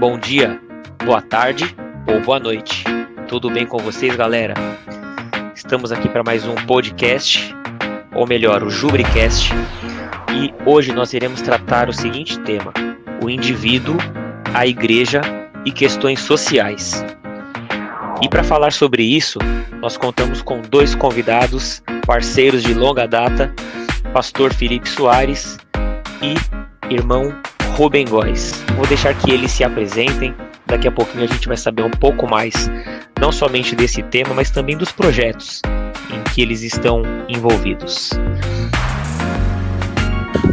bom dia, boa tarde ou boa noite. Tudo bem com vocês, galera? Estamos aqui para mais um podcast, ou melhor, o Jubricast, e hoje nós iremos tratar o seguinte tema: o indivíduo, a igreja e questões sociais. E para falar sobre isso, nós contamos com dois convidados, parceiros de longa data, pastor Felipe Soares e irmão Rubem Góes. Vou deixar que eles se apresentem. Daqui a pouquinho a gente vai saber um pouco mais, não somente desse tema, mas também dos projetos em que eles estão envolvidos.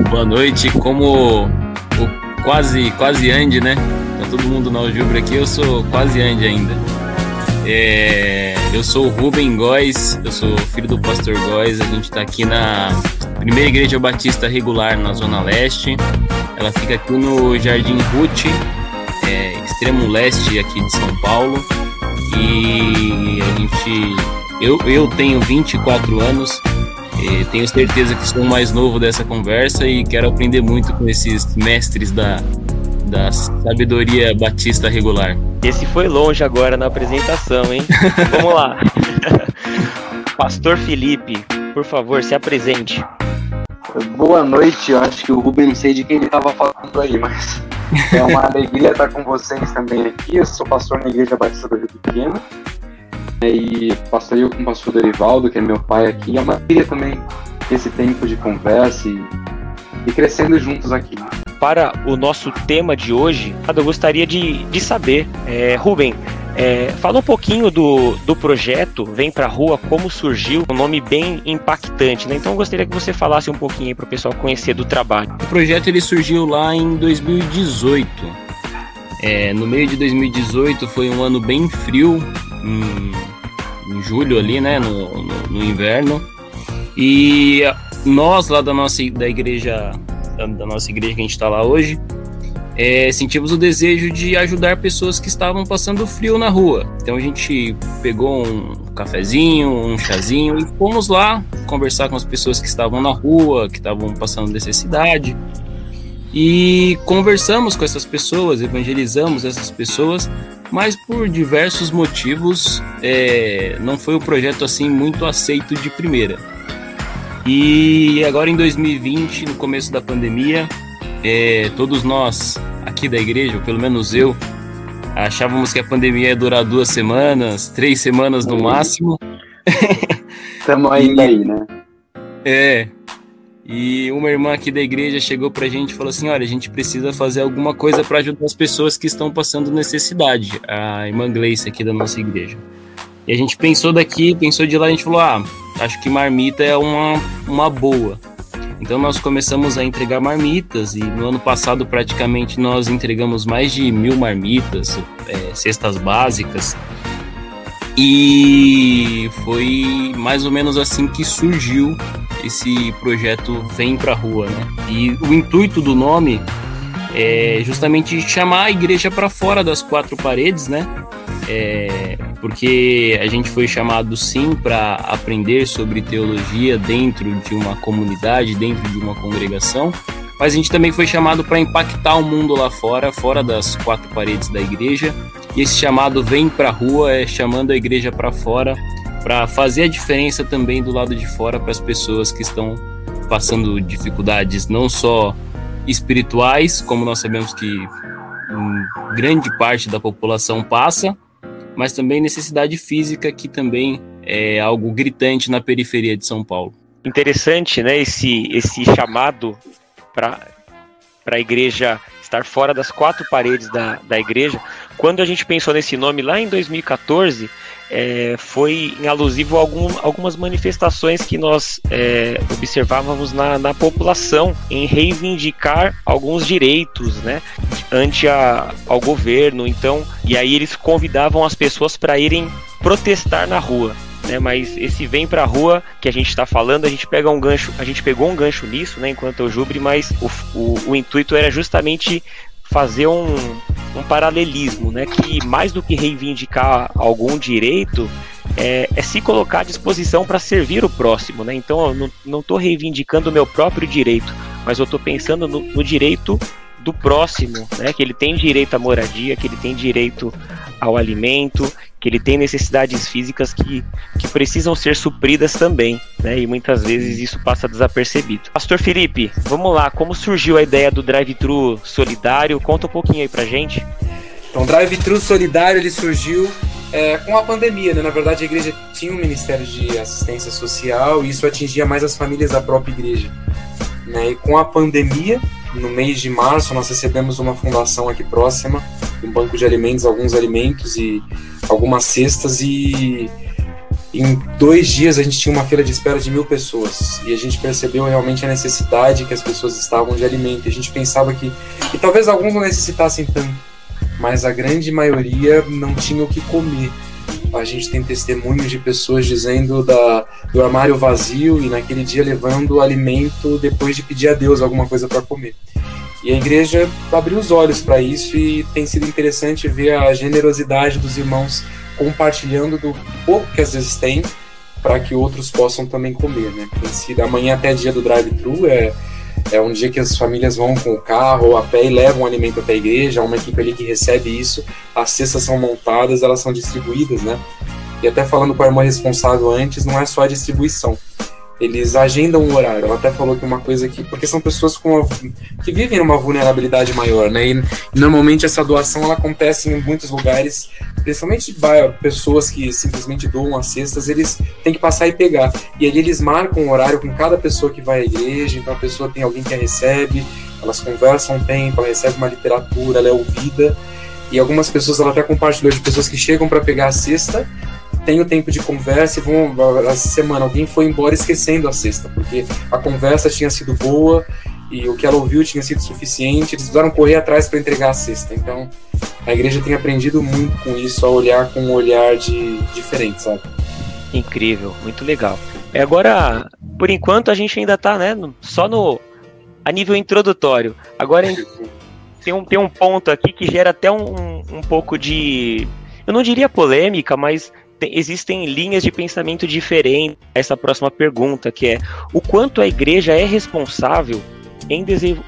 Boa noite, como o quase quase Andy, né? Tá todo mundo na Aljubra aqui, eu sou quase Andy ainda. É, eu sou o Rubem Góes, eu sou filho do pastor Góes, a gente tá aqui na primeira igreja batista regular na Zona Leste. Ela fica aqui no Jardim Ruth, é, extremo leste aqui de São Paulo. E a gente. Eu, eu tenho 24 anos, tenho certeza que sou o mais novo dessa conversa e quero aprender muito com esses mestres da, da sabedoria batista regular. Esse foi longe agora na apresentação, hein? Vamos lá. Pastor Felipe, por favor, se apresente. Boa noite, eu acho que o Rubem não sei de quem ele estava falando aí, mas é uma alegria estar com vocês também aqui. Eu sou pastor na Igreja Batista do Rio Pequeno e pastoreio com o pastor Dorivaldo, que é meu pai aqui. É uma alegria também esse tempo de conversa e, e crescendo juntos aqui. Para o nosso tema de hoje, eu gostaria de, de saber, é, Rubem, é, fala um pouquinho do, do projeto Vem Pra Rua, como surgiu, um nome bem impactante, né? Então gostaria que você falasse um pouquinho para o pessoal conhecer do trabalho. O projeto ele surgiu lá em 2018. É, no meio de 2018 foi um ano bem frio, em, em julho ali, né, no, no, no, inverno. E nós lá da nossa da igreja da nossa igreja que a gente está lá hoje, é, sentimos o desejo de ajudar pessoas que estavam passando frio na rua. Então a gente pegou um cafezinho, um chazinho e fomos lá conversar com as pessoas que estavam na rua, que estavam passando necessidade. E conversamos com essas pessoas, evangelizamos essas pessoas, mas por diversos motivos é, não foi um projeto assim muito aceito de primeira. E agora em 2020, no começo da pandemia, é, todos nós aqui da igreja, ou pelo menos eu, achávamos que a pandemia ia durar duas semanas, três semanas no máximo. Estamos ainda aí, né? É. E uma irmã aqui da igreja chegou pra gente e falou assim: olha, a gente precisa fazer alguma coisa para ajudar as pessoas que estão passando necessidade. A irmã Gleice aqui da nossa igreja. E a gente pensou daqui, pensou de lá, a gente falou: ah, acho que marmita é uma, uma boa. Então nós começamos a entregar marmitas e no ano passado praticamente nós entregamos mais de mil marmitas, é, cestas básicas. E foi mais ou menos assim que surgiu esse projeto Vem Pra Rua, né? E o intuito do nome é justamente chamar a igreja para fora das quatro paredes, né? É, porque a gente foi chamado sim para aprender sobre teologia dentro de uma comunidade, dentro de uma congregação, mas a gente também foi chamado para impactar o mundo lá fora, fora das quatro paredes da igreja. E esse chamado vem para a rua é chamando a igreja para fora, para fazer a diferença também do lado de fora para as pessoas que estão passando dificuldades não só espirituais, como nós sabemos que grande parte da população passa, mas também necessidade física, que também é algo gritante na periferia de São Paulo. Interessante, né, esse, esse chamado para a igreja estar fora das quatro paredes da, da igreja. Quando a gente pensou nesse nome lá em 2014, é, foi em alusivo a algum, algumas manifestações que nós é, observávamos na, na população em reivindicar alguns direitos né, ante a, ao governo. Então, e aí eles convidavam as pessoas para irem protestar na rua. Né, mas esse vem pra rua que a gente está falando, a gente pega um gancho, a gente pegou um gancho nisso, né, enquanto eu jubre, mas o, o, o intuito era justamente fazer um, um paralelismo, né? Que mais do que reivindicar algum direito, é, é se colocar à disposição para servir o próximo, né? Então eu não estou reivindicando o meu próprio direito, mas eu estou pensando no, no direito do próximo, né? Que ele tem direito à moradia, que ele tem direito ao alimento, que ele tem necessidades físicas que, que precisam ser supridas também, né? E muitas vezes isso passa desapercebido. Pastor Felipe, vamos lá, como surgiu a ideia do drive-thru solidário? Conta um pouquinho aí pra gente. Então, o drive-thru solidário ele surgiu é, com a pandemia, né? Na verdade, a igreja tinha um ministério de assistência social e isso atingia mais as famílias da própria igreja. Né? E com a pandemia, no mês de março, nós recebemos uma fundação aqui próxima, um banco de alimentos, alguns alimentos e algumas cestas e em dois dias a gente tinha uma fila de espera de mil pessoas e a gente percebeu realmente a necessidade que as pessoas estavam de alimento. E a gente pensava que, que talvez alguns não necessitassem tanto, mas a grande maioria não tinha o que comer. A gente tem testemunhos de pessoas dizendo da, do armário vazio e naquele dia levando alimento depois de pedir a Deus alguma coisa para comer. E a igreja abriu os olhos para isso e tem sido interessante ver a generosidade dos irmãos compartilhando do pouco que às vezes tem para que outros possam também comer, né? Tem sido amanhã até dia do drive-thru é é um dia que as famílias vão com o carro ou a pé e levam o alimento até a igreja, há uma equipe ali que recebe isso, as cestas são montadas, elas são distribuídas, né? E até falando com a irmã responsável antes, não é só a distribuição, eles agendam um horário. Ela até falou que uma coisa que. Porque são pessoas com uma, que vivem numa vulnerabilidade maior, né? E normalmente essa doação ela acontece em muitos lugares, principalmente pessoas que simplesmente doam as cestas, eles têm que passar e pegar. E ali eles marcam um horário com cada pessoa que vai à igreja, então a pessoa tem alguém que a recebe, elas conversam um tempo, ela recebe uma literatura, ela é ouvida. E algumas pessoas, ela até compartilhou de pessoas que chegam para pegar a cesta tem o tempo de conversa e vão, essa semana alguém foi embora esquecendo a sexta, porque a conversa tinha sido boa e o que ela ouviu tinha sido suficiente, eles precisaram correr atrás para entregar a cesta. Então, a igreja tem aprendido muito com isso, a olhar com um olhar de diferente, sabe? Incrível, muito legal. É agora, por enquanto a gente ainda está, né, só no a nível introdutório. Agora tem um, tem um ponto aqui que gera até um, um pouco de eu não diria polêmica, mas existem linhas de pensamento diferentes essa próxima pergunta, que é o quanto a igreja é responsável em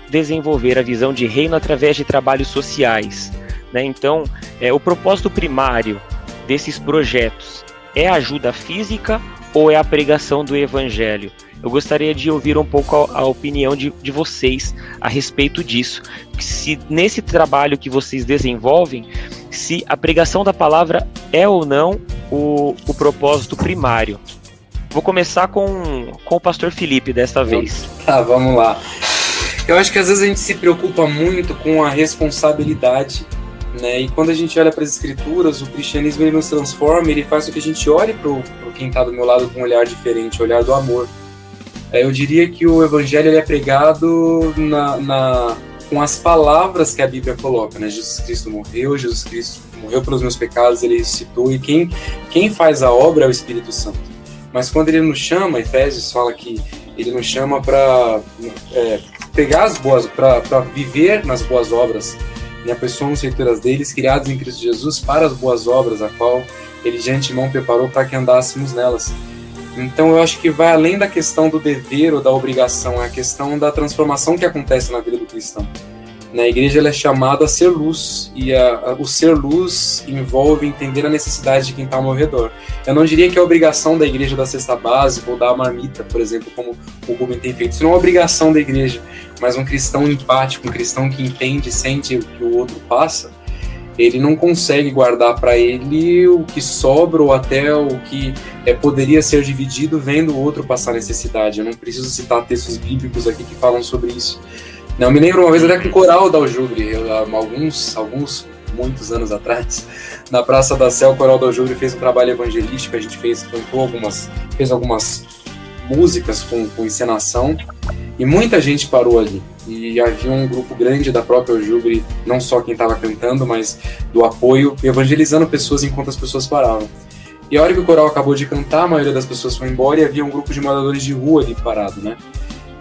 desenvolver a visão de reino através de trabalhos sociais. Né? Então, é, o propósito primário desses projetos é a ajuda física ou é a pregação do evangelho? Eu gostaria de ouvir um pouco a, a opinião de, de, vocês a respeito disso. Se nesse trabalho que vocês desenvolvem, se a pregação da palavra é ou não o, o propósito primário. Vou começar com, com o pastor Felipe desta vez. Tá, vamos lá. Eu acho que às vezes a gente se preocupa muito com a responsabilidade, né? E quando a gente olha para as escrituras, o cristianismo ele nos transforma, ele faz com que a gente olhe para quem está do meu lado com um olhar diferente, o olhar do amor. É, eu diria que o evangelho ele é pregado na, na, com as palavras que a Bíblia coloca, né? Jesus Cristo morreu, Jesus Cristo morreu pelos meus pecados, ele ressuscitou, e quem, quem faz a obra é o Espírito Santo. Mas quando ele nos chama, Efésios fala que ele nos chama para é, pegar as boas, para viver nas boas obras, e aperfeiçoamos feituras deles, criados em Cristo Jesus para as boas obras, a qual ele de antemão preparou para que andássemos nelas. Então eu acho que vai além da questão do dever ou da obrigação, é a questão da transformação que acontece na vida do cristão. Na igreja ela é chamada a ser luz e a, a, o ser luz envolve entender a necessidade de quem está ao meu redor. Eu não diria que é obrigação da igreja da cesta básica ou da marmita, por exemplo, como o Rubem tem feito. Isso não é uma obrigação da igreja, mas um cristão empático, um cristão que entende, sente o que o outro passa, ele não consegue guardar para ele o que sobra ou até o que é, poderia ser dividido vendo o outro passar necessidade. Eu não preciso citar textos bíblicos aqui que falam sobre isso não, me lembro uma vez até que o coral da Aljubre, alguns, alguns, muitos anos atrás, na Praça da Sé, o coral da Aljubre fez um trabalho evangelístico, a gente fez, cantou algumas, fez algumas músicas com, com encenação, e muita gente parou ali. E havia um grupo grande da própria Aljubre, não só quem estava cantando, mas do apoio, evangelizando pessoas enquanto as pessoas paravam. E a hora que o coral acabou de cantar, a maioria das pessoas foi embora e havia um grupo de moradores de rua ali parado, né?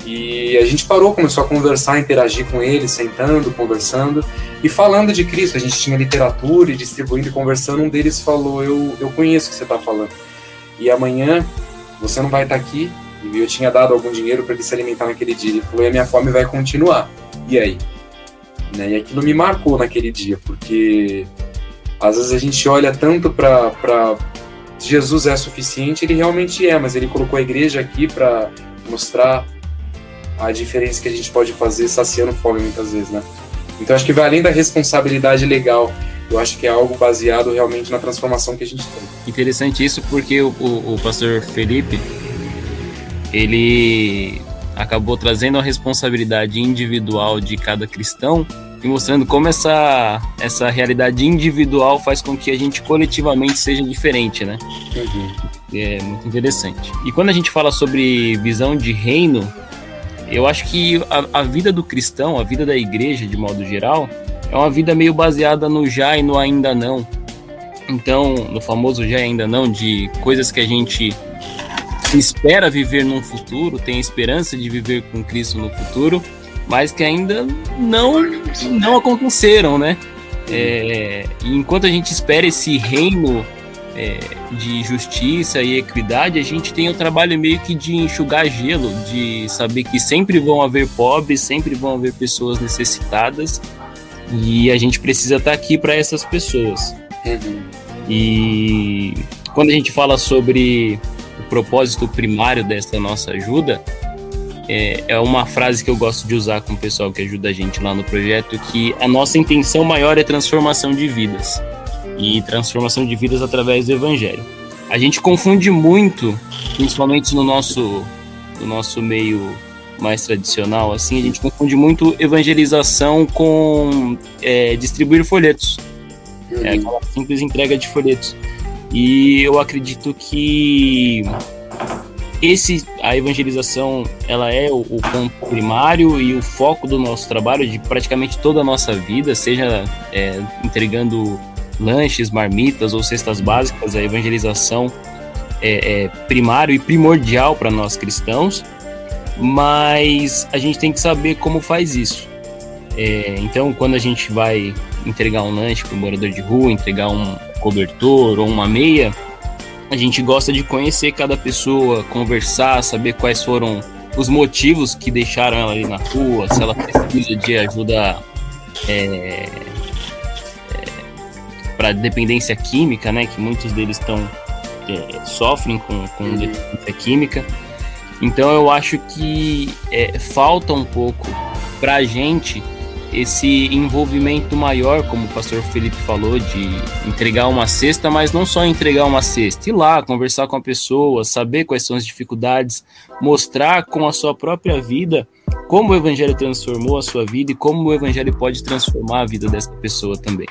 E a gente parou, começou a conversar, interagir com eles, sentando, conversando e falando de Cristo. A gente tinha literatura e distribuindo e conversando. Um deles falou: Eu, eu conheço o que você está falando. E amanhã você não vai estar tá aqui. E eu tinha dado algum dinheiro para ele se alimentar naquele dia. Ele falou: E a minha fome vai continuar. E aí? Né? E aquilo me marcou naquele dia, porque às vezes a gente olha tanto para Jesus é suficiente, ele realmente é, mas ele colocou a igreja aqui para mostrar a diferença que a gente pode fazer saciando fome muitas vezes, né? Então acho que vai além da responsabilidade legal, eu acho que é algo baseado realmente na transformação que a gente tem. Interessante isso porque o, o, o pastor Felipe ele acabou trazendo a responsabilidade individual de cada cristão e mostrando como essa, essa realidade individual faz com que a gente coletivamente seja diferente, né? Uhum. É muito interessante. E quando a gente fala sobre visão de reino, eu acho que a, a vida do cristão, a vida da igreja de modo geral, é uma vida meio baseada no já e no ainda não. Então, no famoso já e ainda não, de coisas que a gente espera viver num futuro, tem esperança de viver com Cristo no futuro, mas que ainda não, não aconteceram, né? É, enquanto a gente espera esse reino é, de justiça e equidade, a gente tem o trabalho meio que de enxugar gelo, de saber que sempre vão haver pobres, sempre vão haver pessoas necessitadas e a gente precisa estar aqui para essas pessoas. Uhum. E quando a gente fala sobre o propósito primário dessa nossa ajuda, é, é uma frase que eu gosto de usar com o pessoal que ajuda a gente lá no projeto, que a nossa intenção maior é transformação de vidas. E transformação de vidas através do evangelho. A gente confunde muito, principalmente no nosso, no nosso meio mais tradicional, assim, a gente confunde muito evangelização com é, distribuir folhetos. É aquela simples entrega de folhetos. E eu acredito que esse a evangelização ela é o, o, ponto primário e o foco do nosso trabalho de praticamente toda a nossa vida, seja é, entregando lanches, marmitas ou cestas básicas, a evangelização é, é primário e primordial para nós cristãos, mas a gente tem que saber como faz isso. É, então, quando a gente vai entregar um lanche para um morador de rua, entregar um cobertor ou uma meia, a gente gosta de conhecer cada pessoa, conversar, saber quais foram os motivos que deixaram ela ali na rua, se ela precisa de ajuda é, é, para dependência química, né? Que muitos deles estão é, sofrem com, com uhum. dependência química. Então eu acho que é, falta um pouco para a gente esse envolvimento maior, como o pastor Felipe falou, de entregar uma cesta, mas não só entregar uma cesta, ir lá, conversar com a pessoa, saber quais são as dificuldades, mostrar com a sua própria vida como o evangelho transformou a sua vida e como o evangelho pode transformar a vida dessa pessoa também.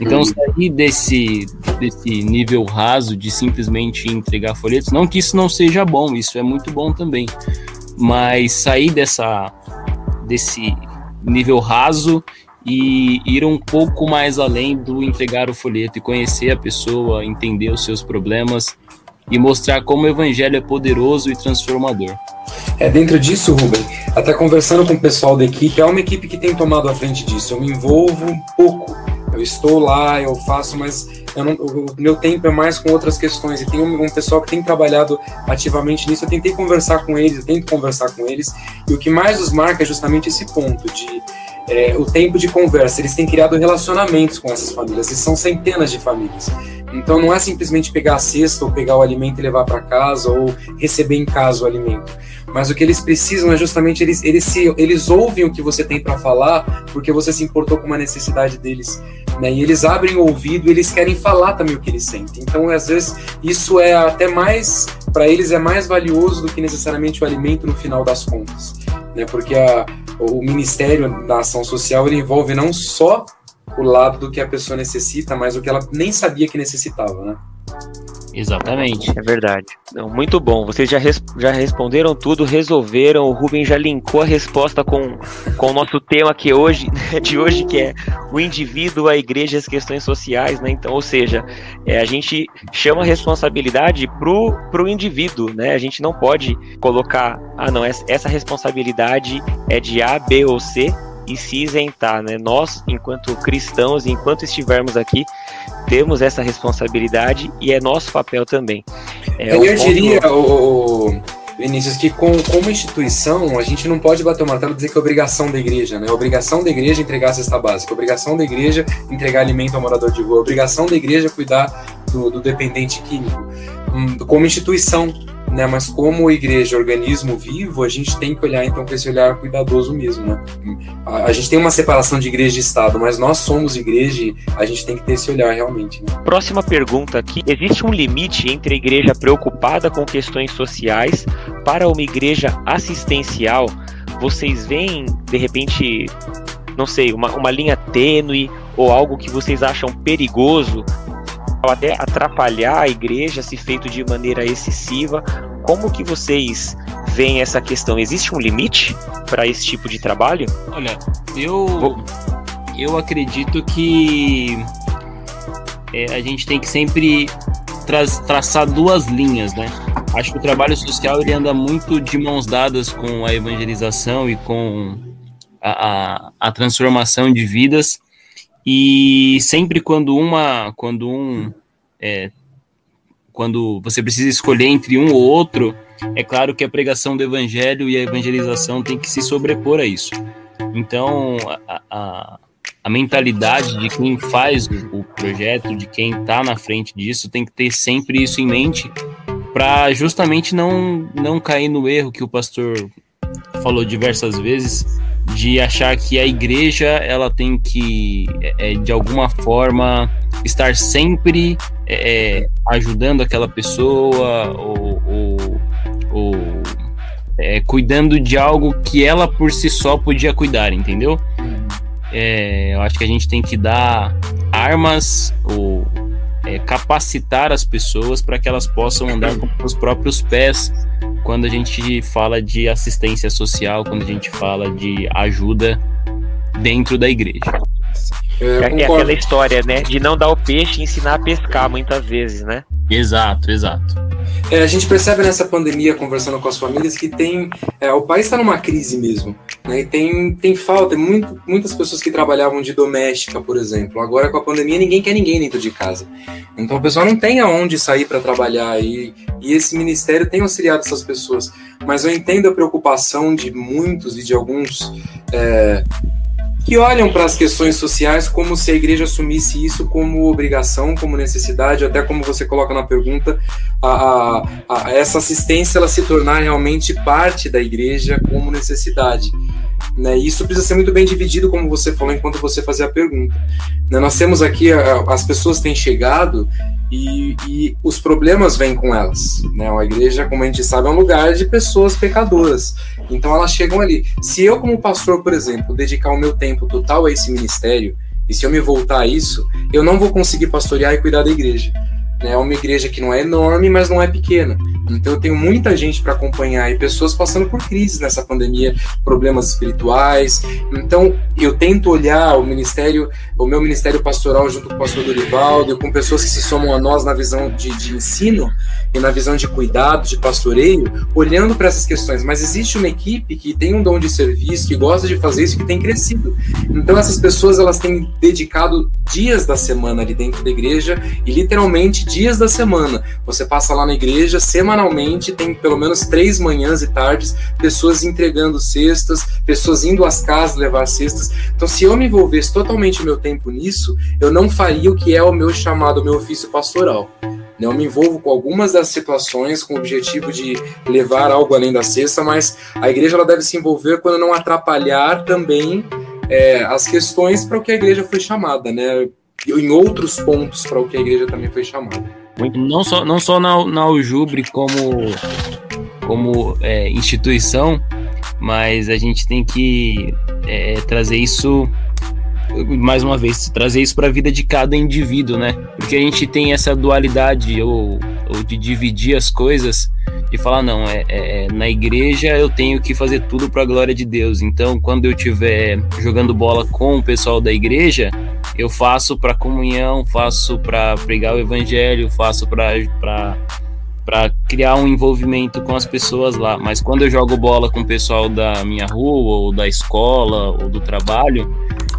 Então, sair desse, desse nível raso de simplesmente entregar folhetos, não que isso não seja bom, isso é muito bom também, mas sair dessa, desse nível raso e ir um pouco mais além do entregar o folheto e conhecer a pessoa, entender os seus problemas e mostrar como o evangelho é poderoso e transformador. É dentro disso, Ruben, até conversando com o pessoal da equipe, é uma equipe que tem tomado a frente disso. Eu me envolvo um pouco. Eu estou lá, eu faço, mas eu não, o meu tempo é mais com outras questões. E tem um, um, pessoal que tem trabalhado ativamente nisso. Eu tentei conversar com eles, eu tento conversar com eles. E o que mais os marca é justamente esse ponto de é, o tempo de conversa. Eles têm criado relacionamentos com essas famílias, e são centenas de famílias. Então não é simplesmente pegar a cesta ou pegar o alimento e levar para casa ou receber em casa o alimento. Mas o que eles precisam é justamente eles, eles, se, eles ouvem o que você tem para falar porque você se importou com uma necessidade deles. Né? E eles abrem o ouvido e eles querem falar também o que eles sentem. Então, às vezes, isso é até mais, para eles, é mais valioso do que necessariamente o alimento no final das contas. Né? Porque a, o Ministério da Ação Social ele envolve não só o lado do que a pessoa necessita, mas o que ela nem sabia que necessitava, né? Exatamente. É verdade. Não, muito bom. Vocês já, res, já responderam tudo, resolveram. O Rubem já linkou a resposta com, com o nosso tema que hoje, de hoje, que é o indivíduo, a igreja e as questões sociais, né? Então, ou seja, é, a gente chama a responsabilidade pro, pro indivíduo, né? A gente não pode colocar, ah, não, essa responsabilidade é de A, B ou C, e se isentar, né? Nós, enquanto cristãos, enquanto estivermos aqui, temos essa responsabilidade e é nosso papel também. É, eu diria, o, Vinícius, que com, como instituição, a gente não pode bater o martelo e dizer que é obrigação da igreja, né? É obrigação da igreja entregar a cesta básica, é obrigação da igreja entregar alimento ao morador de rua, obrigação da igreja cuidar do, do dependente químico. Hum, como instituição, né? Mas como igreja, organismo vivo, a gente tem que olhar então com esse olhar cuidadoso mesmo, né? A, a gente tem uma separação de igreja e Estado, mas nós somos igreja e a gente tem que ter esse olhar realmente. Né? Próxima pergunta aqui: existe um limite entre a igreja preocupada com questões sociais para uma igreja assistencial? Vocês veem, de repente, não sei, uma, uma linha tênue ou algo que vocês acham perigoso até atrapalhar a igreja se feito de maneira excessiva. Como que vocês veem essa questão? Existe um limite para esse tipo de trabalho? Olha, eu Vou... eu acredito que é, a gente tem que sempre tra traçar duas linhas, né? Acho que o trabalho social ele anda muito de mãos dadas com a evangelização e com a, a, a transformação de vidas e sempre quando uma, quando um, é, quando você precisa escolher entre um ou outro, é claro que a pregação do evangelho e a evangelização tem que se sobrepor a isso. Então, a, a, a mentalidade de quem faz o, o projeto, de quem está na frente disso, tem que ter sempre isso em mente para justamente não, não cair no erro que o pastor falou diversas vezes de achar que a igreja ela tem que é, é de alguma forma estar sempre é, é, ajudando aquela pessoa ou, ou, ou é, cuidando de algo que ela por si só podia cuidar, entendeu? É, eu acho que a gente tem que dar armas ou capacitar as pessoas para que elas possam andar com os próprios pés quando a gente fala de assistência social, quando a gente fala de ajuda dentro da igreja. É, é, aquela história, né? De não dar o peixe e ensinar a pescar muitas vezes, né? Exato, exato. É, a gente percebe nessa pandemia, conversando com as famílias, que tem. É, o país está numa crise mesmo. Né, e tem, tem falta. Muito, muitas pessoas que trabalhavam de doméstica, por exemplo. Agora, com a pandemia, ninguém quer ninguém dentro de casa. Então, o pessoal não tem aonde sair para trabalhar. E, e esse ministério tem auxiliado essas pessoas. Mas eu entendo a preocupação de muitos e de alguns. É, que olham para as questões sociais como se a igreja assumisse isso como obrigação, como necessidade, até como você coloca na pergunta, a, a, a essa assistência ela se tornar realmente parte da igreja como necessidade. Né? Isso precisa ser muito bem dividido, como você falou enquanto você fazia a pergunta. Né? Nós temos aqui, as pessoas têm chegado e, e, os problemas vêm com elas. Né? A igreja, como a gente sabe, é um lugar de pessoas pecadoras. Então elas chegam ali. Se eu, como pastor, por exemplo, dedicar o meu tempo total a esse ministério, e se eu me voltar a isso, eu não vou conseguir pastorear e cuidar da igreja. É uma igreja que não é enorme, mas não é pequena. Então eu tenho muita gente para acompanhar e pessoas passando por crises nessa pandemia, problemas espirituais. Então eu tento olhar o ministério, o meu ministério pastoral junto com o pastor Dorivaldo, com pessoas que se somam a nós na visão de, de ensino e na visão de cuidado, de pastoreio, olhando para essas questões. Mas existe uma equipe que tem um dom de serviço, que gosta de fazer isso, que tem crescido. Então essas pessoas elas têm dedicado dias da semana ali dentro da igreja e literalmente dias da semana. Você passa lá na igreja semanalmente tem pelo menos três manhãs e tardes pessoas entregando cestas, pessoas indo às casas levar cestas. Então, se eu me envolvesse totalmente meu tempo nisso, eu não faria o que é o meu chamado, o meu ofício pastoral. Eu me envolvo com algumas das situações com o objetivo de levar algo além da cesta, mas a igreja ela deve se envolver quando não atrapalhar também é, as questões para o que a igreja foi chamada, né? Em outros pontos para o que a igreja também foi chamada. Não só, não só na, na Aljubre como, como é, instituição, mas a gente tem que é, trazer isso mais uma vez, trazer isso para a vida de cada indivíduo, né? Porque a gente tem essa dualidade ou, ou de dividir as coisas, de falar, não, é, é, é na igreja eu tenho que fazer tudo para a glória de Deus. Então, quando eu estiver jogando bola com o pessoal da igreja, eu faço para comunhão, faço para pregar o evangelho, faço para para criar um envolvimento com as pessoas lá. Mas quando eu jogo bola com o pessoal da minha rua, ou da escola, ou do trabalho,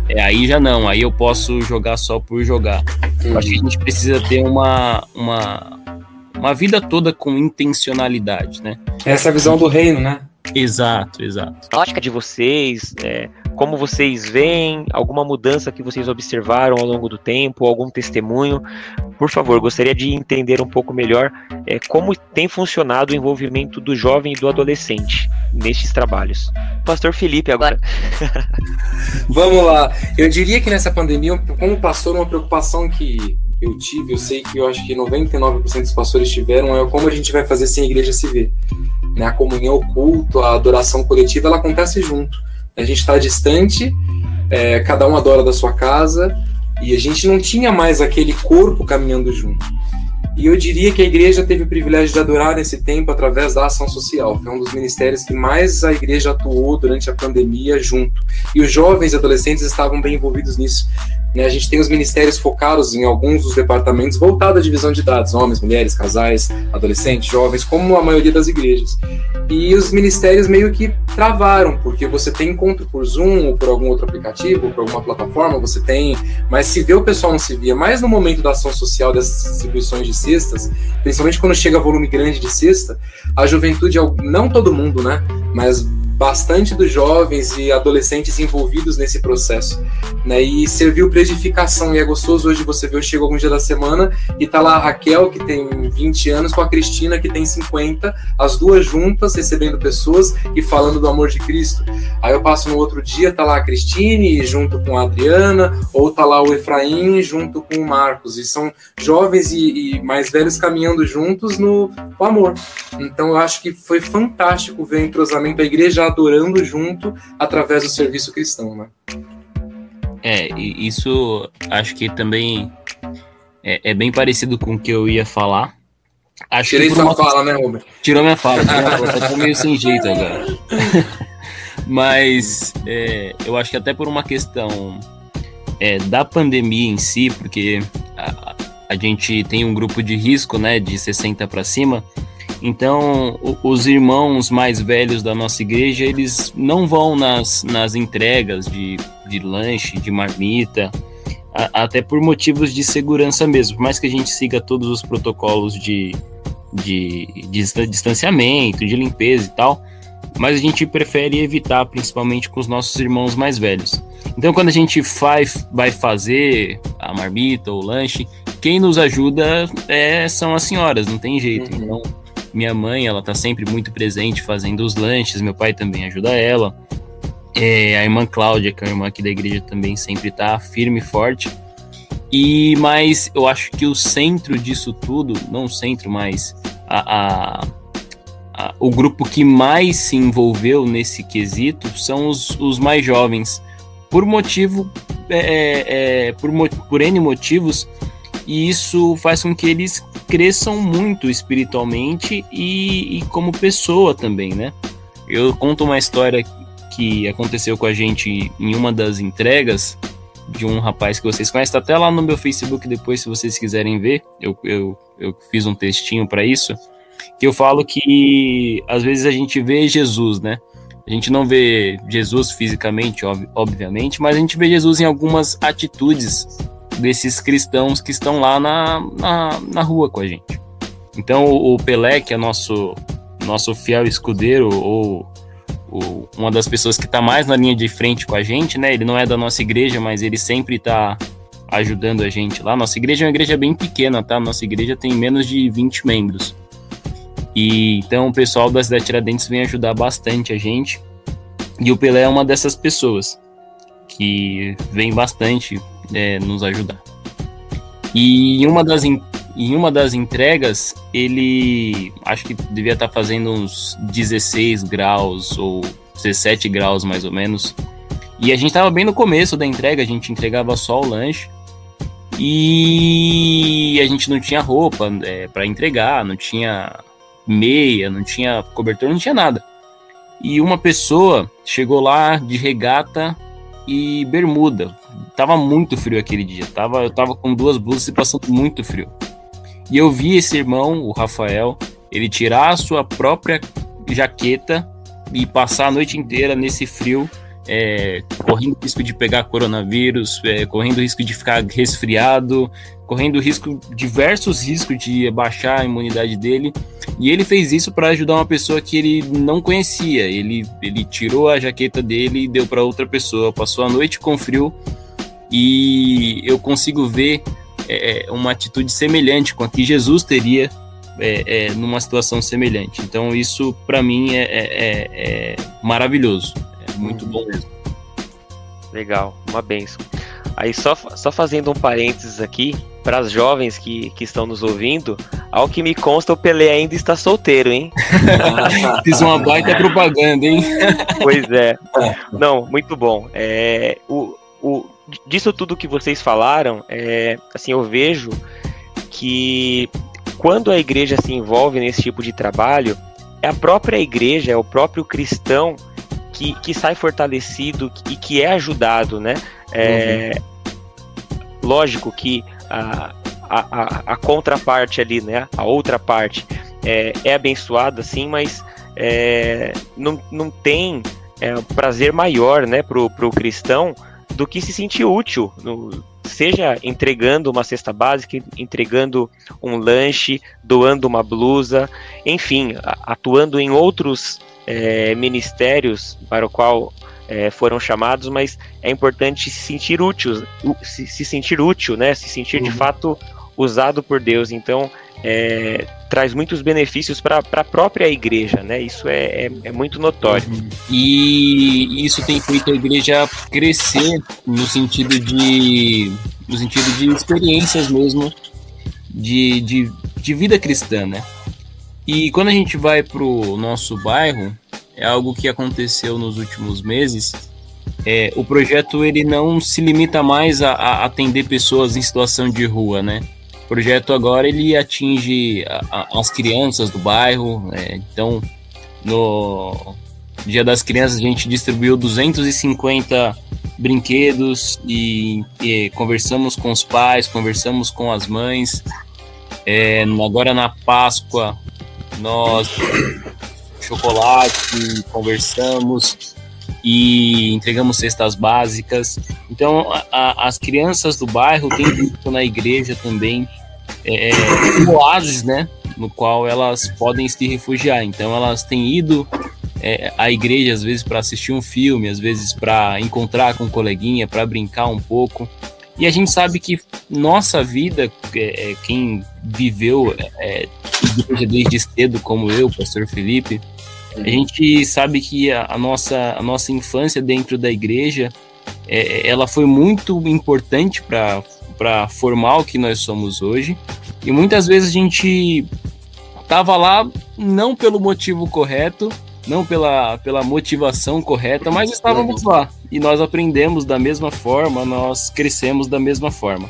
é, aí já não, aí eu posso jogar só por jogar. Uhum. Acho que a gente precisa ter uma, uma, uma vida toda com intencionalidade, né? Essa é a visão do reino, né? Exato, exato. A ótica de vocês, é, como vocês veem, alguma mudança que vocês observaram ao longo do tempo, algum testemunho. Por favor, gostaria de entender um pouco melhor é, como tem funcionado o envolvimento do jovem e do adolescente nestes trabalhos. Pastor Felipe, agora. Vamos lá. Eu diria que nessa pandemia, como pastor, uma preocupação que eu tive, eu sei que eu acho que 99% dos pastores tiveram, é como a gente vai fazer sem a igreja se ver. Né? A comunhão, o culto, a adoração coletiva, ela acontece junto. A gente está distante, é, cada um adora da sua casa, e a gente não tinha mais aquele corpo caminhando junto. E eu diria que a igreja teve o privilégio de adorar nesse tempo através da ação social. Foi um dos ministérios que mais a igreja atuou durante a pandemia junto. E os jovens e adolescentes estavam bem envolvidos nisso. Né, a gente tem os ministérios focados em alguns dos departamentos voltados à divisão de dados, homens, mulheres, casais, adolescentes, jovens, como a maioria das igrejas. E os ministérios meio que travaram, porque você tem encontro por Zoom, ou por algum outro aplicativo, ou por alguma plataforma, você tem, mas se vê o pessoal não se via, mais no momento da ação social dessas distribuições de cestas, principalmente quando chega volume grande de cesta, a juventude, não todo mundo, né, mas bastante dos jovens e adolescentes envolvidos nesse processo, né? E serviu para edificação. E é gostoso hoje você ver, eu chego algum dia da semana e tá lá a Raquel, que tem 20 anos, com a Cristina, que tem 50, as duas juntas recebendo pessoas e falando do amor de Cristo. Aí eu passo no outro dia, tá lá a Cristine junto com a Adriana, ou tá lá o Efraim junto com o Marcos. E são jovens e, e mais velhos caminhando juntos no, no amor. Então eu acho que foi fantástico ver o entrosamento. A igreja adorando junto através do serviço cristão, né? É, isso acho que também é, é, bem parecido com o que eu ia falar. Acho Tirei sua uma... fala, né, Robert? Tirou minha fala, tá meio sem jeito agora. Mas é, eu acho que até por uma questão é, da pandemia em si, porque a, a gente tem um grupo de risco, né, de 60 para cima, então, os irmãos mais velhos da nossa igreja, eles não vão nas, nas entregas de, de lanche, de marmita, a, até por motivos de segurança mesmo. Por mais que a gente siga todos os protocolos de, de, de distanciamento, de limpeza e tal, mas a gente prefere evitar, principalmente com os nossos irmãos mais velhos. Então, quando a gente faz, vai fazer a marmita ou o lanche, quem nos ajuda é, são as senhoras, não tem jeito. Uhum. Então, minha mãe, ela tá sempre muito presente fazendo os lanches, meu pai também ajuda ela. É, a irmã Cláudia, que é a irmã aqui da igreja, também sempre tá firme e forte. E mas eu acho que o centro disso tudo, não o centro, mas a, a, a, o grupo que mais se envolveu nesse quesito são os, os mais jovens, por motivo, é, é, é por, por N motivos, e isso faz com que eles cresçam muito espiritualmente e, e como pessoa também, né? Eu conto uma história que aconteceu com a gente em uma das entregas de um rapaz que vocês conhecem, tá até lá no meu Facebook depois, se vocês quiserem ver, eu, eu, eu fiz um textinho para isso, que eu falo que às vezes a gente vê Jesus, né? A gente não vê Jesus fisicamente, ob obviamente, mas a gente vê Jesus em algumas atitudes desses cristãos que estão lá na, na, na rua com a gente. Então o, Pelé, que é nosso, nosso fiel escudeiro, ou, ou uma das pessoas que está mais na linha de frente com a gente, né? Ele não é da nossa igreja, mas ele sempre está ajudando a gente lá. Nossa igreja é uma igreja bem pequena, tá? Nossa igreja tem menos de 20 membros. E então o pessoal da cidade Tiradentes vem ajudar bastante a gente. E o Pelé é uma dessas pessoas que vem bastante é, nos ajudar. E em uma das em uma das entregas, ele acho que devia estar fazendo uns 16 graus ou 17 graus mais ou menos. E a gente estava bem no começo da entrega, a gente entregava só o lanche. E a gente não tinha roupa é, para entregar, não tinha meia, não tinha cobertor, não tinha nada. E uma pessoa chegou lá de regata e bermuda, tava muito frio aquele dia. Tava, eu tava com duas blusas e passando muito frio. E eu vi esse irmão, o Rafael, ele tirar a sua própria jaqueta e passar a noite inteira nesse frio é, correndo risco de pegar coronavírus, é, correndo risco de ficar resfriado, correndo risco, diversos riscos de baixar a imunidade dele. E ele fez isso para ajudar uma pessoa que ele não conhecia. Ele, ele tirou a jaqueta dele e deu para outra pessoa. Passou a noite com frio e eu consigo ver é, uma atitude semelhante com a que Jesus teria é, é, numa situação semelhante. Então isso para mim é, é, é, é maravilhoso, é muito bom mesmo. Legal, uma benção. Aí só, só fazendo um parênteses aqui, para as jovens que, que estão nos ouvindo, ao que me consta, o Pelé ainda está solteiro, hein? Fiz uma baita propaganda, hein? pois é. Não, muito bom. É, o, o, disso tudo que vocês falaram, é, assim, eu vejo que quando a igreja se envolve nesse tipo de trabalho, é a própria igreja, é o próprio cristão que, que sai fortalecido e que é ajudado, né? É. Lógico que a, a, a, contraparte ali, né? A outra parte é, é abençoada, sim, mas é, não, não tem é, prazer maior, né, pro, pro cristão do que se sentir útil, no, seja entregando uma cesta básica, entregando um lanche, doando uma blusa, enfim, atuando em outros é, ministérios para o qual é, foram chamados, mas é importante se sentir útil, se, se sentir útil, né? Se sentir de uhum. fato usado por Deus. Então, é, traz muitos benefícios para a própria igreja, né? Isso é, é, é, muito notório. Uhum. E isso tem feito a igreja crescer no sentido de no sentido de experiências mesmo de, de, de vida cristã, né? E quando a gente vai para o nosso bairro, é algo que aconteceu nos últimos meses. É, o projeto ele não se limita mais a, a atender pessoas em situação de rua, né? O projeto agora ele atinge a, as crianças do bairro. É, então, no Dia das Crianças a gente distribuiu 250 brinquedos e, e conversamos com os pais, conversamos com as mães. É, agora na Páscoa nós chocolate, conversamos e entregamos cestas básicas. Então, a, a, as crianças do bairro têm visto na igreja também é, um oásis, né? No qual elas podem se refugiar. Então, elas têm ido é, à igreja, às vezes, para assistir um filme, às vezes, para encontrar com um coleguinha, para brincar um pouco. E a gente sabe que nossa vida, é, é quem viveu é, igreja desde cedo, como eu, pastor Felipe, a gente sabe que a, a, nossa, a nossa infância dentro da igreja, é, ela foi muito importante para formar o que nós somos hoje. E muitas vezes a gente estava lá não pelo motivo correto, não pela, pela motivação correta, mas estávamos lá. E nós aprendemos da mesma forma, nós crescemos da mesma forma.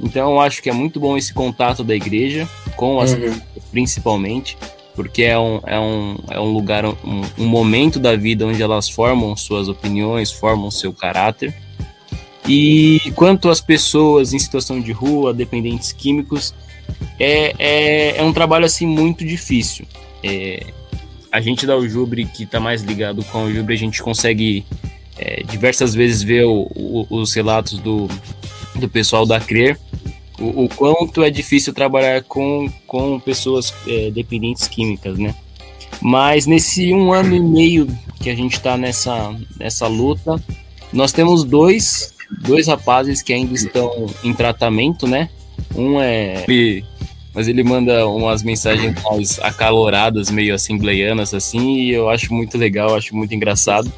Então eu acho que é muito bom esse contato da igreja, com as uhum. principalmente, porque é um, é um, é um lugar, um, um momento da vida onde elas formam suas opiniões, formam seu caráter. E quanto às pessoas em situação de rua, dependentes químicos, é, é, é um trabalho assim muito difícil. É, a gente da Ujubre, que está mais ligado com a Ujubre, a gente consegue é, diversas vezes ver o, o, os relatos do, do pessoal da CRER, o, o quanto é difícil trabalhar com, com pessoas é, dependentes químicas, né? Mas nesse um ano e meio que a gente está nessa, nessa luta, nós temos dois, dois rapazes que ainda estão em tratamento, né? Um é. Mas ele manda umas mensagens mais acaloradas, meio assembleianas, assim, e eu acho muito legal, acho muito engraçado.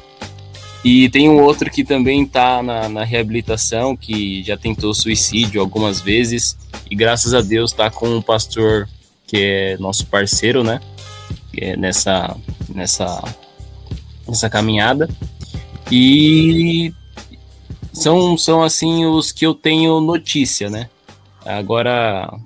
E tem um outro que também está na, na, reabilitação, que já tentou suicídio algumas vezes, e graças a Deus está com um pastor que é nosso parceiro, né? É nessa, nessa, nessa caminhada. E são, são assim os que eu tenho notícia, né? Agora,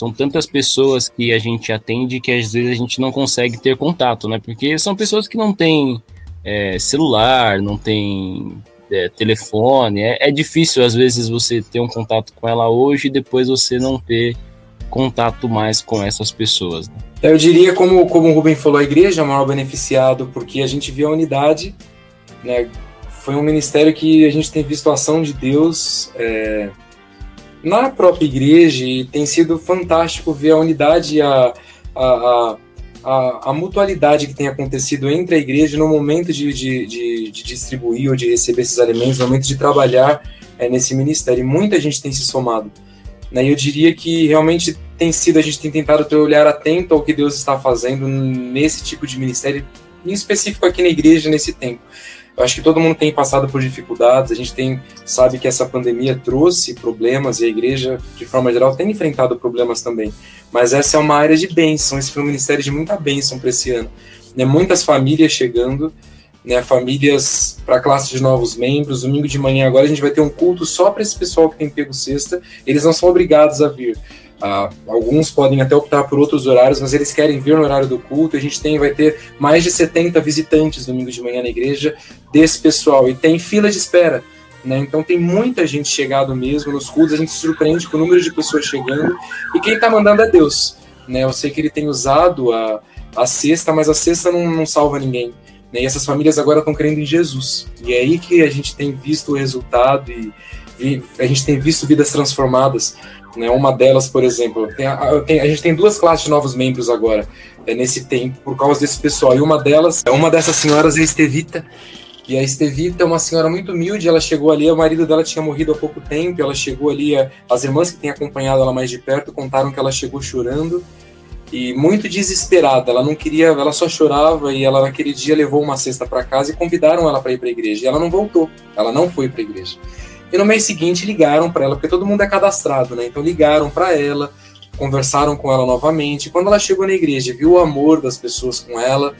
são tantas pessoas que a gente atende que às vezes a gente não consegue ter contato, né? Porque são pessoas que não têm é, celular, não tem é, telefone. É, é, difícil, às vezes, você ter um contato com ela hoje e depois você não ter contato mais com essas pessoas. Né? Eu diria, como, como o Rubem falou, a igreja é o maior beneficiado, porque a gente vê a unidade, né, foi um ministério que a gente tem visto a ação de Deus é, na própria igreja e tem sido fantástico ver a unidade a, a, a, a, a mutualidade que tem acontecido entre a igreja no momento de, de, de, de distribuir ou de receber esses alimentos, no momento de trabalhar é, nesse ministério. E muita gente tem se somado. Né? E eu diria que realmente tem sido, a gente tem tentado ter um olhar atento ao que Deus está fazendo nesse tipo de ministério, em específico aqui na igreja, nesse tempo. Eu acho que todo mundo tem passado por dificuldades, a gente tem sabe que essa pandemia trouxe problemas e a igreja, de forma geral, tem enfrentado problemas também. Mas essa é uma área de bênção, esse foi um ministério de muita bênção para esse ano. Né? Muitas famílias chegando, né, famílias para classe de novos membros. Domingo de manhã agora a gente vai ter um culto só para esse pessoal que tem pego sexta. Eles não são obrigados a vir. Ah, alguns podem até optar por outros horários, mas eles querem vir no horário do culto. A gente tem, vai ter mais de 70 visitantes domingo de manhã na igreja desse pessoal e tem fila de espera. Né? Então tem muita gente chegado mesmo nos cultos. A gente se surpreende com o número de pessoas chegando e quem está mandando é Deus. Né? Eu sei que ele tem usado a, a cesta, mas a cesta não, não salva ninguém. Né? E essas famílias agora estão crendo em Jesus. E é aí que a gente tem visto o resultado e, e a gente tem visto vidas transformadas. Né? Uma delas, por exemplo, a, tem, a, gente tem duas classes de novos membros agora, é, nesse tempo, por causa desse pessoal. E uma delas, uma dessas senhoras é a Estevita. E a Estevita é uma senhora muito humilde, ela chegou ali, o marido dela tinha morrido há pouco tempo, ela chegou ali, as irmãs que têm acompanhado ela mais de perto contaram que ela chegou chorando e muito desesperada. Ela não queria, ela só chorava e ela naquele dia levou uma cesta para casa e convidaram ela para ir para a igreja. E ela não voltou, ela não foi para a igreja. E no mês seguinte ligaram para ela, porque todo mundo é cadastrado, né? Então ligaram para ela, conversaram com ela novamente. Quando ela chegou na igreja, viu o amor das pessoas com ela,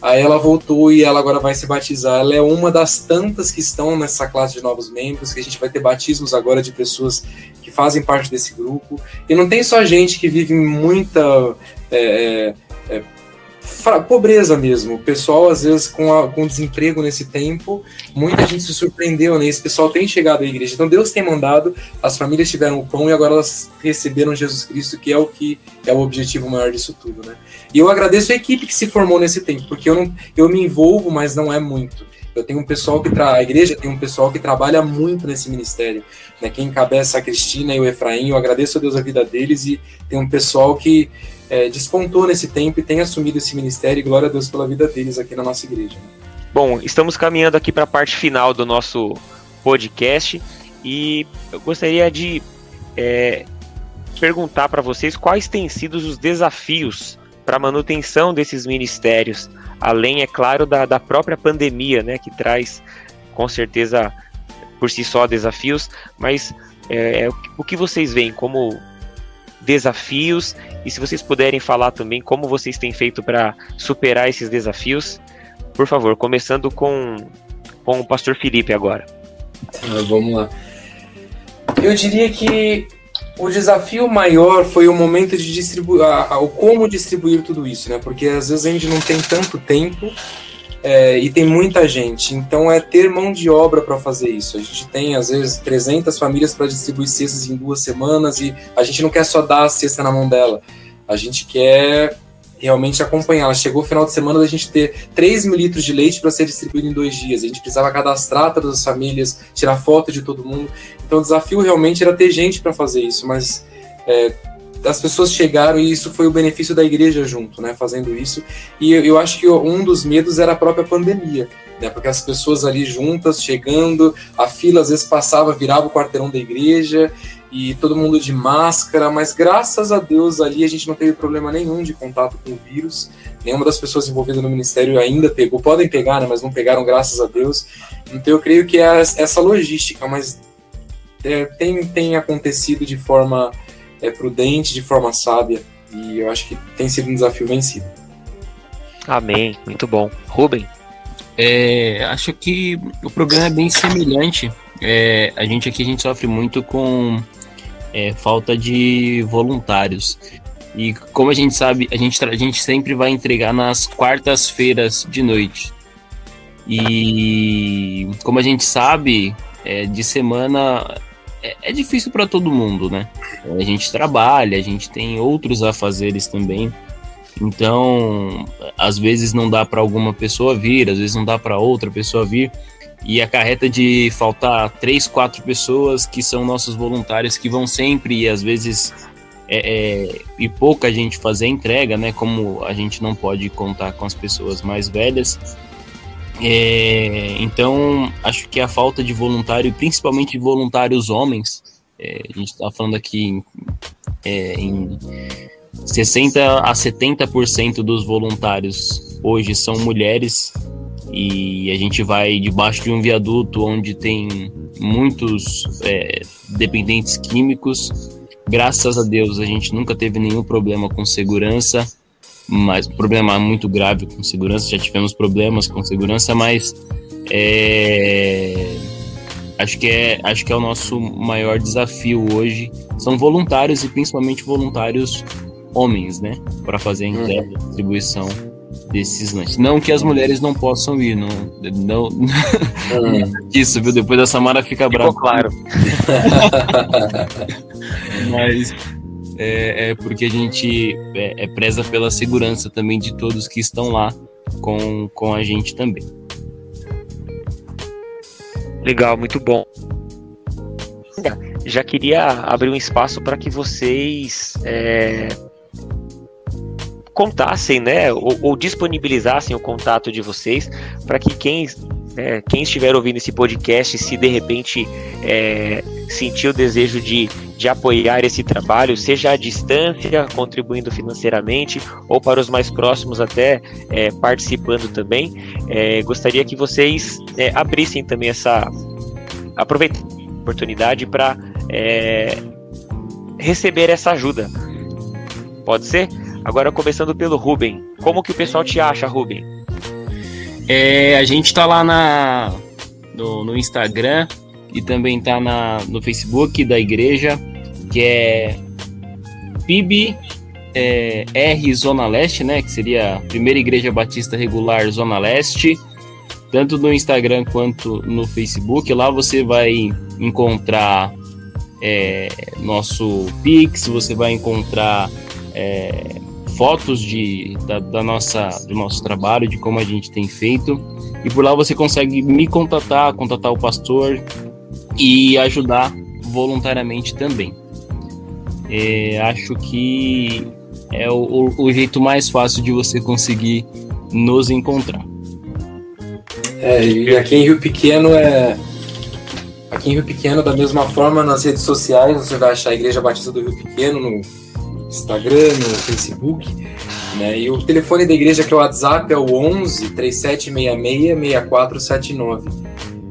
aí ela voltou e ela agora vai se batizar. Ela é uma das tantas que estão nessa classe de novos membros, que a gente vai ter batismos agora de pessoas que fazem parte desse grupo. E não tem só gente que vive muita é, é, é pobreza mesmo. O pessoal, às vezes, com, a, com desemprego nesse tempo, muita gente se surpreendeu, né? Esse pessoal tem chegado à igreja. Então Deus tem mandado, as famílias tiveram o pão e agora elas receberam Jesus Cristo, que é o que é o objetivo maior disso tudo, né? E eu agradeço a equipe que se formou nesse tempo, porque eu, não, eu me envolvo, mas não é muito. Eu tenho um pessoal que tra... a igreja tem um pessoal que trabalha muito nesse ministério. Né? Quem encabeça a Cristina e o Efraim, eu agradeço a Deus a vida deles e tem um pessoal que é, despontou nesse tempo e tem assumido esse ministério, e glória a Deus pela vida deles aqui na nossa igreja. Bom, estamos caminhando aqui para a parte final do nosso podcast e eu gostaria de é, perguntar para vocês quais têm sido os desafios para a manutenção desses ministérios, além, é claro, da, da própria pandemia, né, que traz com certeza por si só desafios, mas é, é o que vocês veem como desafios e se vocês puderem falar também como vocês têm feito para superar esses desafios, por favor, começando com, com o pastor Felipe agora. Ah, vamos lá. Eu diria que o desafio maior foi o momento de distribuir, o como distribuir tudo isso, né? Porque às vezes a gente não tem tanto tempo é, e tem muita gente. Então é ter mão de obra para fazer isso. A gente tem às vezes 300 famílias para distribuir cestas em duas semanas e a gente não quer só dar a cesta na mão dela. A gente quer realmente acompanhar. Ela chegou no final de semana da gente ter 3 mil litros de leite para ser distribuído em dois dias. A gente precisava cadastrar todas as famílias, tirar foto de todo mundo. Então o desafio realmente era ter gente para fazer isso, mas é, as pessoas chegaram e isso foi o benefício da igreja junto, né, fazendo isso. E eu, eu acho que um dos medos era a própria pandemia, né, porque as pessoas ali juntas, chegando, a fila às vezes passava, virava o quarteirão da igreja e todo mundo de máscara, mas graças a Deus ali a gente não teve problema nenhum de contato com o vírus. Nenhuma das pessoas envolvidas no ministério ainda pegou, podem pegar, né, mas não pegaram, graças a Deus. Então eu creio que é essa logística, mas é, tem, tem acontecido de forma é, prudente, de forma sábia. E eu acho que tem sido um desafio vencido. Amém, muito bom. Rubem? É, acho que o problema é bem semelhante. É, a gente aqui a gente sofre muito com é, falta de voluntários. E como a gente sabe, a gente, a gente sempre vai entregar nas quartas-feiras de noite. E como a gente sabe, é, de semana é, é difícil para todo mundo, né? A gente trabalha, a gente tem outros afazeres também. Então, às vezes não dá para alguma pessoa vir, às vezes não dá para outra pessoa vir. E acarreta de faltar três, quatro pessoas que são nossos voluntários que vão sempre e às vezes é, é, e pouca gente fazer entrega, né? Como a gente não pode contar com as pessoas mais velhas. É, então, acho que a falta de voluntário, principalmente voluntários homens, é, a gente está falando aqui em, é, em 60 a 70% dos voluntários hoje são mulheres e a gente vai debaixo de um viaduto onde tem muitos é, dependentes químicos. Graças a Deus a gente nunca teve nenhum problema com segurança, mas problema muito grave com segurança. Já tivemos problemas com segurança, mas é, acho que é acho que é o nosso maior desafio hoje. São voluntários e principalmente voluntários homens, né, para fazer a entrega, uhum. distribuição desses lanches. Não que as mulheres não possam ir, não. não hum. Isso, viu? Depois a Samara fica brava. claro. Mas é, é, porque a gente é, é, preza pela segurança também de todos que estão lá com, com a gente também. Legal, muito bom. Já queria abrir um espaço para que vocês é, contassem, né, ou, ou disponibilizassem o contato de vocês para que quem, é, quem estiver ouvindo esse podcast, se de repente é, sentir o desejo de, de apoiar esse trabalho, seja à distância, contribuindo financeiramente, ou para os mais próximos até é, participando também, é, gostaria que vocês é, abrissem também essa aproveitar a oportunidade para é, receber essa ajuda. Pode ser? Agora começando pelo Ruben. Como que o pessoal te acha, Ruben? É, a gente tá lá na, no, no Instagram e também tá na, no Facebook da igreja, que é PIB é, R Zona Leste, né? Que seria a Primeira Igreja Batista Regular Zona Leste. Tanto no Instagram quanto no Facebook. Lá você vai encontrar é, nosso Pix, você vai encontrar é, fotos de, da, da, nossa, do nosso trabalho, de como a gente tem feito. E por lá você consegue me contatar, contatar o pastor e ajudar voluntariamente também. É, acho que é o, o, jeito mais fácil de você conseguir nos encontrar. É, e aqui em Rio Pequeno é. Aqui em Rio Pequeno, da mesma forma, nas redes sociais, você vai achar a Igreja Batista do Rio Pequeno no Instagram, no Facebook. Né? E o telefone da igreja, que é o WhatsApp, é o 11 3766 6479.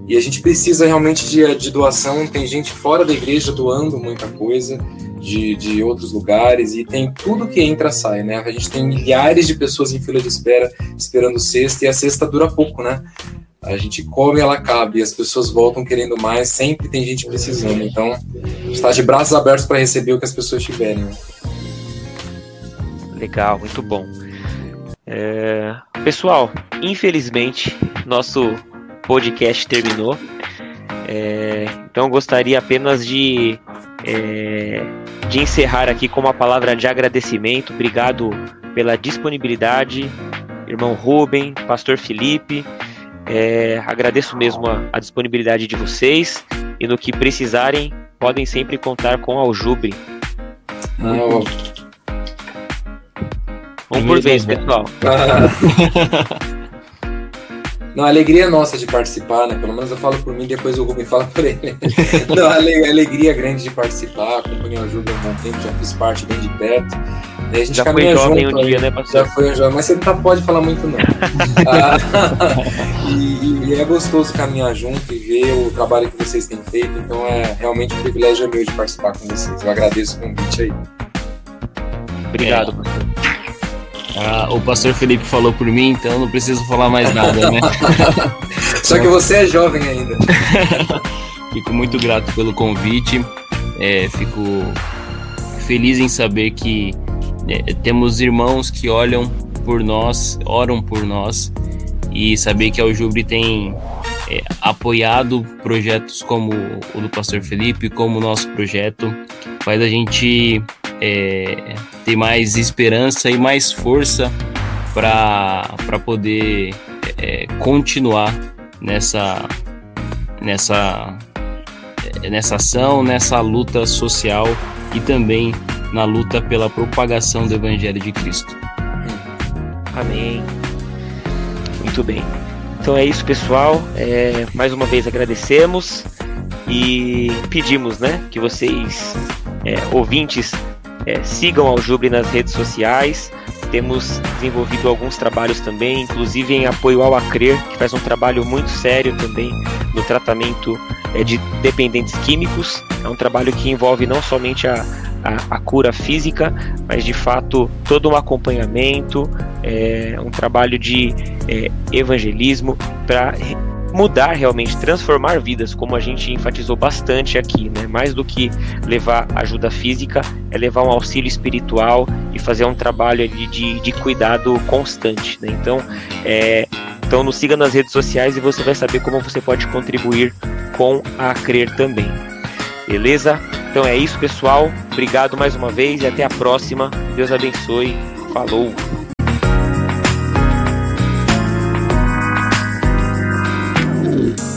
E a gente precisa realmente de, de doação. Tem gente fora da igreja doando muita coisa, de, de outros lugares, e tem tudo que entra sai, né? A gente tem milhares de pessoas em fila de espera, esperando cesta, e a cesta dura pouco, né? A gente come, ela cabe, e as pessoas voltam querendo mais, sempre tem gente precisando. Então, está de braços abertos para receber o que as pessoas tiverem. Né? Legal, muito bom. É... Pessoal, infelizmente, nosso podcast terminou. É... Então, gostaria apenas de, é... de encerrar aqui com uma palavra de agradecimento. Obrigado pela disponibilidade, irmão Rubem, pastor Felipe. É, agradeço mesmo a, a, disponibilidade de vocês e no que precisarem, podem sempre contar com a Aljubre. Ah, um por vez, pessoal. Não, a alegria é nossa de participar, né? Pelo menos eu falo por mim, depois o Rubem fala por ele. Não, a alegria grande de participar, acompanhei o Júlio há um bom tempo, já fiz parte bem de perto. a gente já foi jovem um dia, né, pastor? Já foi jovem, mas você não pode falar muito, não. ah, e, e, é gostoso caminhar junto e ver o trabalho que vocês têm feito, então é realmente um privilégio meu de participar com vocês. Eu agradeço o convite aí. Obrigado, é. pastor. Ah, o pastor Felipe falou por mim, então não preciso falar mais nada, né? Só que você é jovem ainda. fico muito grato pelo convite. É, fico feliz em saber que é, temos irmãos que olham por nós, oram por nós e saber que a Aljubre tem é, apoiado projetos como o do Pastor Felipe, como o nosso projeto, faz a gente é, ter mais esperança e mais força para poder é, continuar nessa, nessa, nessa ação, nessa luta social e também na luta pela propagação do Evangelho de Cristo. Amém. Muito bem. Então é isso, pessoal. É, mais uma vez agradecemos e pedimos né, que vocês, é, ouvintes, é, sigam Jubre nas redes sociais. Temos desenvolvido alguns trabalhos também, inclusive em apoio ao Acrer, que faz um trabalho muito sério também no tratamento é, de dependentes químicos. É um trabalho que envolve não somente a, a, a cura física, mas de fato todo um acompanhamento, é, um trabalho de é, evangelismo para mudar realmente, transformar vidas, como a gente enfatizou bastante aqui, né? Mais do que levar ajuda física, é levar um auxílio espiritual e fazer um trabalho de, de, de cuidado constante, né? Então, é, então nos siga nas redes sociais e você vai saber como você pode contribuir com a Crer também. Beleza? Então é isso, pessoal. Obrigado mais uma vez e até a próxima. Deus abençoe. Falou!